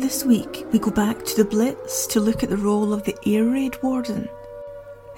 This week, we go back to the Blitz to look at the role of the Air Raid Warden.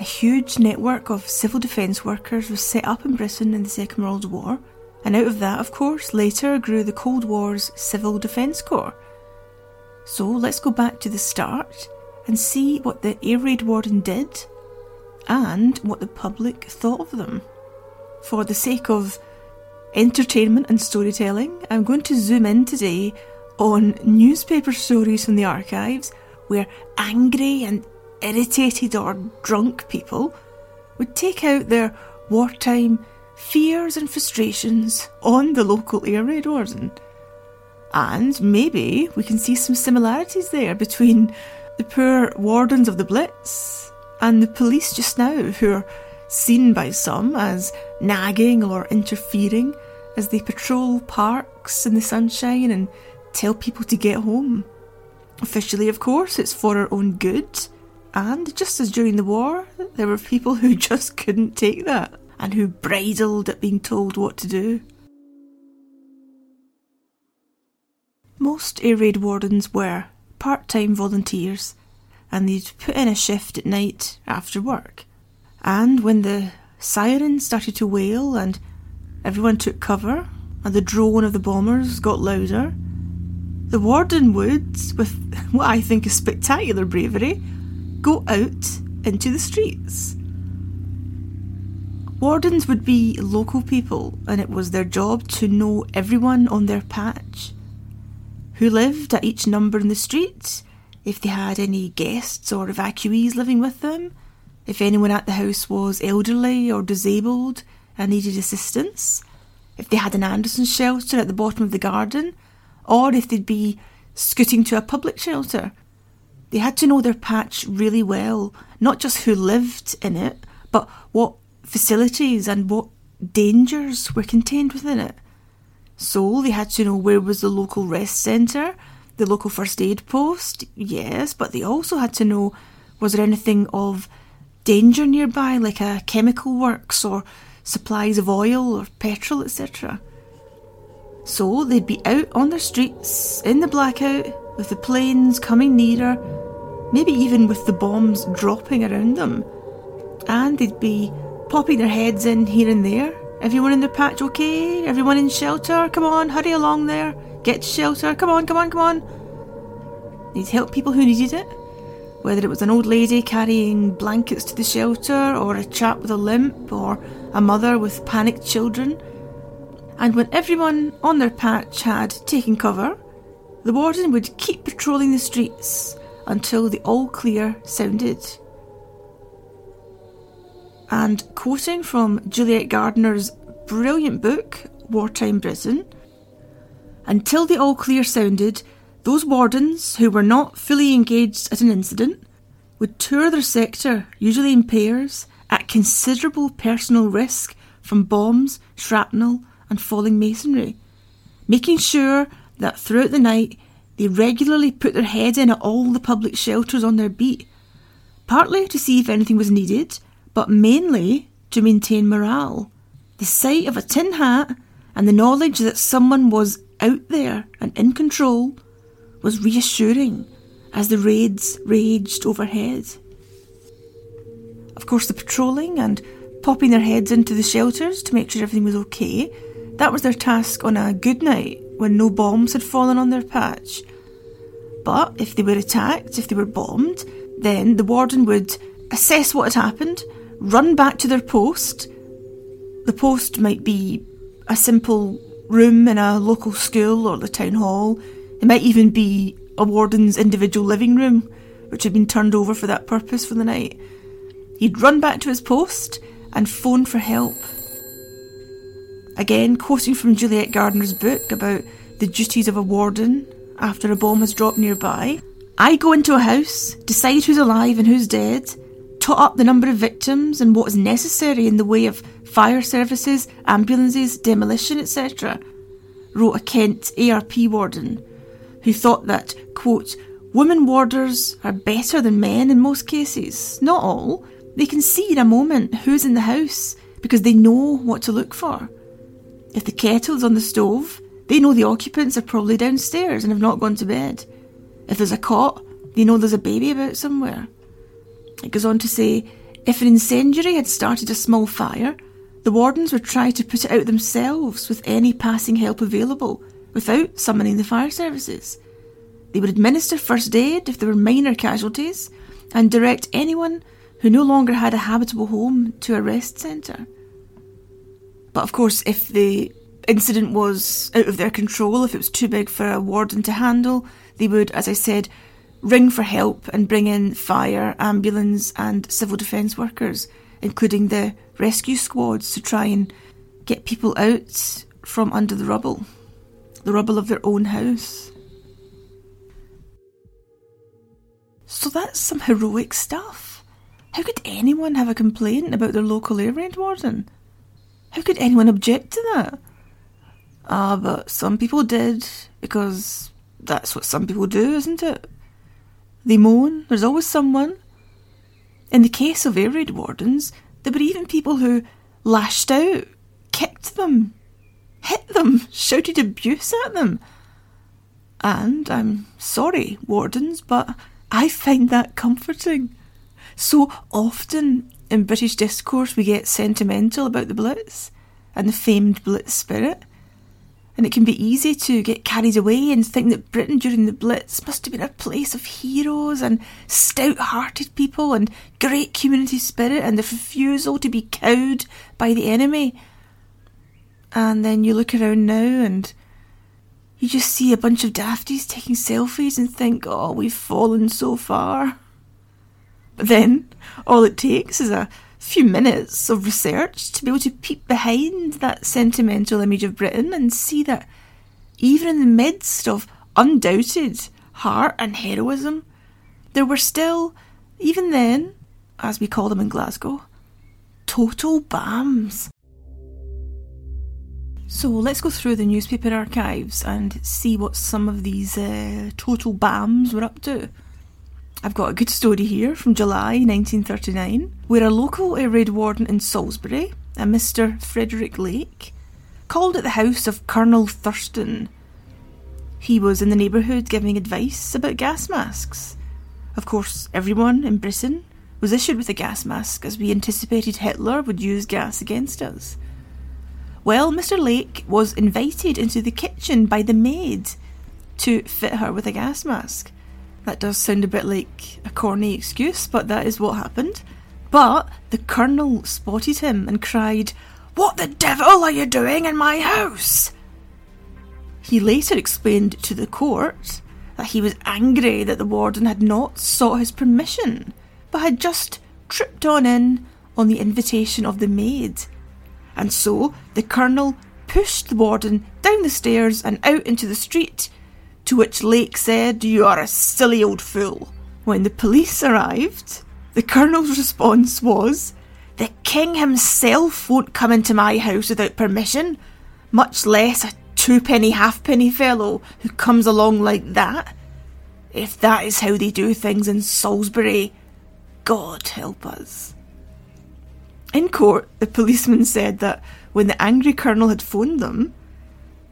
A huge network of civil defence workers was set up in Britain in the Second World War, and out of that, of course, later grew the Cold War's Civil Defence Corps. So let's go back to the start and see what the Air Raid Warden did and what the public thought of them. For the sake of entertainment and storytelling, I'm going to zoom in today on newspaper stories from the archives where angry and irritated or drunk people would take out their wartime fears and frustrations on the local air raid warden. And maybe we can see some similarities there between the poor wardens of the Blitz and the police just now, who are seen by some as nagging or interfering as they patrol parks in the sunshine and tell people to get home. Officially, of course, it's for our own good, and just as during the war, there were people who just couldn't take that and who bridled at being told what to do. Most air raid wardens were part time volunteers, and they'd put in a shift at night after work. And when the siren started to wail and everyone took cover, and the drone of the bombers got louder, the warden would, with what I think is spectacular bravery, go out into the streets. Wardens would be local people, and it was their job to know everyone on their patch. Who lived at each number in the street, if they had any guests or evacuees living with them, if anyone at the house was elderly or disabled and needed assistance, if they had an Anderson shelter at the bottom of the garden, or if they'd be scooting to a public shelter. They had to know their patch really well, not just who lived in it, but what facilities and what dangers were contained within it. So they had to know where was the local rest centre, the local first aid post, yes, but they also had to know was there anything of danger nearby, like a chemical works or supplies of oil or petrol, etc. So they'd be out on the streets in the blackout with the planes coming nearer, maybe even with the bombs dropping around them. And they'd be popping their heads in here and there. Everyone in their patch okay? Everyone in shelter? Come on, hurry along there. Get shelter. Come on, come on, come on. They'd help people who needed it. Whether it was an old lady carrying blankets to the shelter, or a chap with a limp, or a mother with panicked children and when everyone on their patch had taken cover, the warden would keep patrolling the streets until the all clear sounded. And quoting from Juliet Gardiner's brilliant book, Wartime Britain, until the all clear sounded, those wardens who were not fully engaged at an incident would tour their sector, usually in pairs, at considerable personal risk from bombs, shrapnel, and falling masonry, making sure that throughout the night they regularly put their head in at all the public shelters on their beat, partly to see if anything was needed, but mainly to maintain morale. The sight of a tin hat and the knowledge that someone was out there and in control was reassuring as the raids raged overhead. Of course, the patrolling and popping their heads into the shelters to make sure everything was okay that was their task on a good night when no bombs had fallen on their patch. But if they were attacked, if they were bombed, then the warden would assess what had happened, run back to their post. The post might be a simple room in a local school or the town hall. It might even be a warden's individual living room, which had been turned over for that purpose for the night. He'd run back to his post and phone for help. Again, quoting from Juliet Gardiner's book about the duties of a warden after a bomb has dropped nearby. I go into a house, decide who's alive and who's dead, tot up the number of victims and what is necessary in the way of fire services, ambulances, demolition, etc., wrote a Kent ARP warden who thought that, quote, women warders are better than men in most cases. Not all. They can see in a moment who's in the house because they know what to look for. If the kettle's on the stove, they know the occupants are probably downstairs and have not gone to bed. If there's a cot, they know there's a baby about somewhere. It goes on to say if an incendiary had started a small fire, the wardens would try to put it out themselves with any passing help available without summoning the fire services. They would administer first aid if there were minor casualties and direct anyone who no longer had a habitable home to a rest centre. But of course, if the incident was out of their control, if it was too big for a warden to handle, they would, as I said, ring for help and bring in fire, ambulance, and civil defence workers, including the rescue squads, to try and get people out from under the rubble, the rubble of their own house. So that's some heroic stuff. How could anyone have a complaint about their local air raid warden? How could anyone object to that? Ah, but some people did, because that's what some people do, isn't it? They moan, there's always someone. In the case of air raid wardens, there were even people who lashed out, kicked them, hit them, shouted abuse at them. And I'm sorry, wardens, but I find that comforting. So often in British discourse, we get sentimental about the Blitz and the famed Blitz spirit. And it can be easy to get carried away and think that Britain during the Blitz must have been a place of heroes and stout hearted people and great community spirit and the refusal to be cowed by the enemy. And then you look around now and you just see a bunch of dafties taking selfies and think, oh, we've fallen so far. Then all it takes is a few minutes of research to be able to peep behind that sentimental image of Britain and see that even in the midst of undoubted heart and heroism, there were still, even then, as we call them in Glasgow, total BAMs. So let's go through the newspaper archives and see what some of these uh, total BAMs were up to. I've got a good story here from July 1939, where a local eh, air raid warden in Salisbury, a Mr. Frederick Lake, called at the house of Colonel Thurston. He was in the neighbourhood giving advice about gas masks. Of course, everyone in Britain was issued with a gas mask as we anticipated Hitler would use gas against us. Well, Mr. Lake was invited into the kitchen by the maid to fit her with a gas mask. That does sound a bit like a corny excuse, but that is what happened. But the colonel spotted him and cried, What the devil are you doing in my house? He later explained to the court that he was angry that the warden had not sought his permission, but had just tripped on in on the invitation of the maid and so the colonel pushed the warden down the stairs and out into the street, to which Lake said, You are a silly old fool. When the police arrived, the colonel's response was, The king himself won't come into my house without permission, much less a twopenny halfpenny fellow who comes along like that. If that is how they do things in Salisbury, God help us. In court, the policeman said that when the angry colonel had phoned them,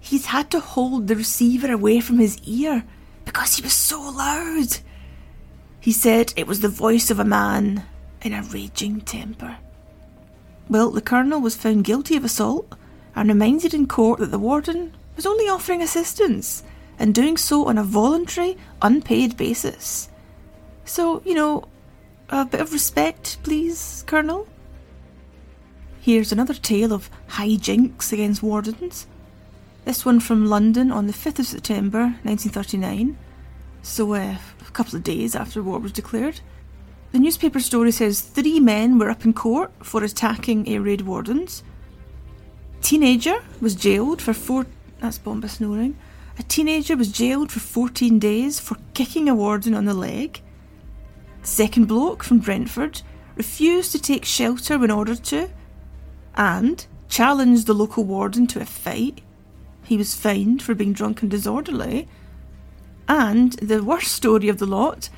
he'd had to hold the receiver away from his ear because he was so loud. He said it was the voice of a man in a raging temper. Well, the colonel was found guilty of assault and reminded in court that the warden was only offering assistance and doing so on a voluntary, unpaid basis. So, you know, a bit of respect, please, Colonel. Here's another tale of high jinks against wardens. This one from London on the 5th of September 1939, so uh, a couple of days after war was declared. The newspaper story says three men were up in court for attacking air raid wardens. Teenager was jailed for four. That's Bomba snoring. A teenager was jailed for 14 days for kicking a warden on the leg. Second bloke from Brentford refused to take shelter when ordered to and challenged the local warden to a fight. He was fined for being drunk and disorderly. And the worst story of the lot,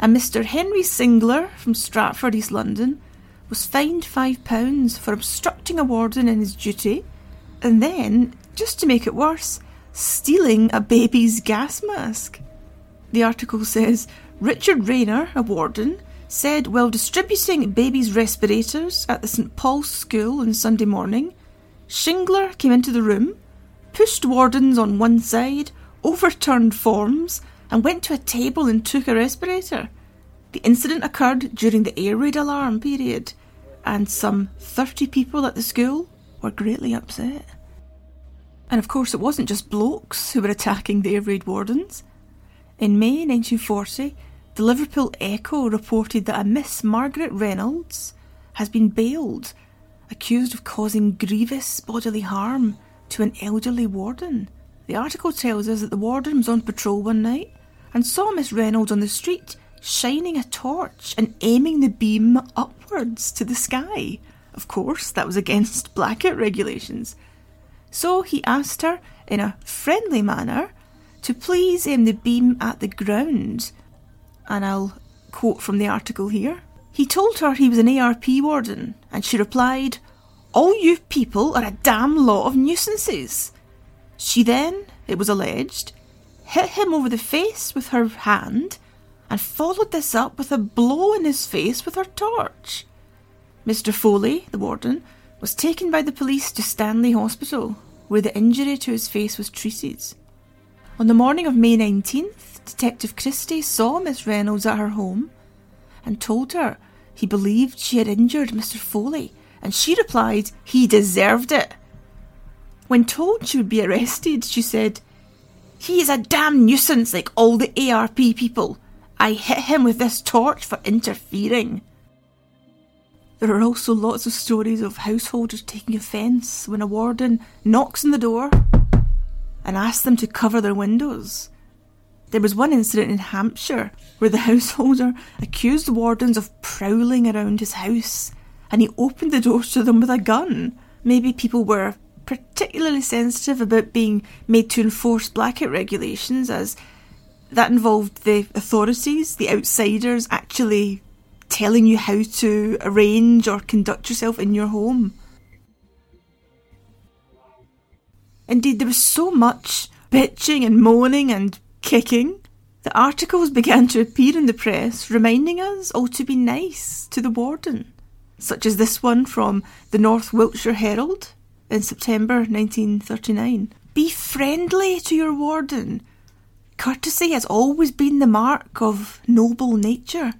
a Mr. Henry Shingler from Stratford, East London, was fined £5 for obstructing a warden in his duty and then, just to make it worse, stealing a baby's gas mask. The article says Richard Rayner, a warden, said while distributing babies' respirators at the St Paul's School on Sunday morning, Shingler came into the room, pushed wardens on one side, overturned forms, and went to a table and took a respirator. The incident occurred during the air raid alarm period, and some 30 people at the school were greatly upset. And of course, it wasn't just blokes who were attacking the air raid wardens. In May 1940, the Liverpool Echo reported that a Miss Margaret Reynolds has been bailed, accused of causing grievous bodily harm to an elderly warden. The article tells us that the warden was on patrol one night and saw Miss Reynolds on the street shining a torch and aiming the beam upwards to the sky. Of course, that was against blackout regulations. So he asked her, in a friendly manner, to please aim the beam at the ground. And I'll quote from the article here. He told her he was an ARP warden, and she replied, All you people are a damn lot of nuisances. She then, it was alleged, hit him over the face with her hand and followed this up with a blow in his face with her torch. Mr. Foley, the warden, was taken by the police to Stanley Hospital, where the injury to his face was treated. On the morning of May 19th, Detective Christie saw Miss Reynolds at her home and told her he believed she had injured Mr. Foley, and she replied he deserved it. When told she would be arrested, she said, He is a damn nuisance like all the ARP people. I hit him with this torch for interfering. There are also lots of stories of householders taking offence when a warden knocks on the door and asks them to cover their windows. There was one incident in Hampshire where the householder accused the wardens of prowling around his house and he opened the doors to them with a gun. Maybe people were particularly sensitive about being made to enforce blackout regulations as that involved the authorities, the outsiders, actually telling you how to arrange or conduct yourself in your home. Indeed, there was so much bitching and moaning and kicking that articles began to appear in the press reminding us all to be nice to the warden, such as this one from the North Wiltshire Herald in September 1939. Be friendly to your warden. Courtesy has always been the mark of noble nature.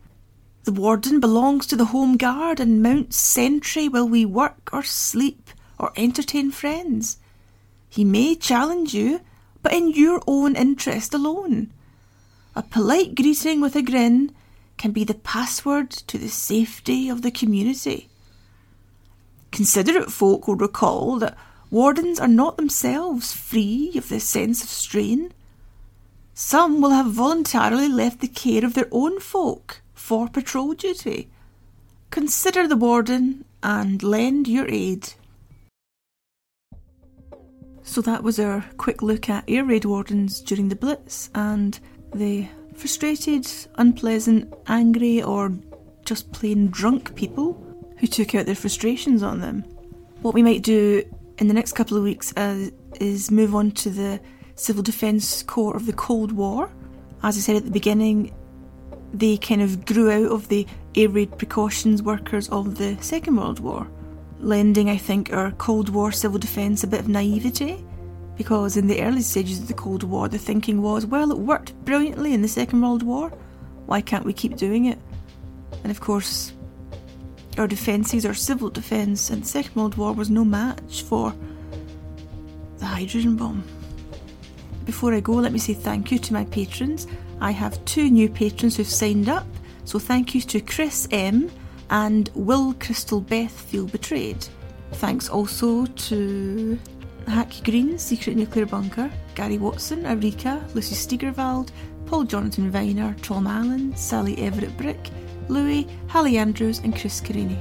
The warden belongs to the Home Guard and mounts sentry while we work or sleep or entertain friends. He may challenge you, but in your own interest alone. A polite greeting with a grin can be the password to the safety of the community. Considerate folk will recall that wardens are not themselves free of this sense of strain. Some will have voluntarily left the care of their own folk for patrol duty. Consider the warden and lend your aid. So that was our quick look at air raid wardens during the Blitz and the frustrated, unpleasant, angry, or just plain drunk people who took out their frustrations on them. What we might do in the next couple of weeks uh, is move on to the Civil Defence Corps of the Cold War. As I said at the beginning, they kind of grew out of the air raid precautions workers of the Second World War, lending, I think, our Cold War civil defence a bit of naivety. Because in the early stages of the Cold War, the thinking was, well, it worked brilliantly in the Second World War, why can't we keep doing it? And of course, our defences, our civil defence in the Second World War was no match for the hydrogen bomb. Before I go, let me say thank you to my patrons. I have two new patrons who've signed up, so thank you to Chris M and Will Crystal Beth Feel Betrayed. Thanks also to Hack Green, Secret Nuclear Bunker, Gary Watson, Arika, Lucy Steigerwald, Paul Jonathan Viner, Tom Allen, Sally Everett Brick, Louis, Hallie Andrews, and Chris Carini.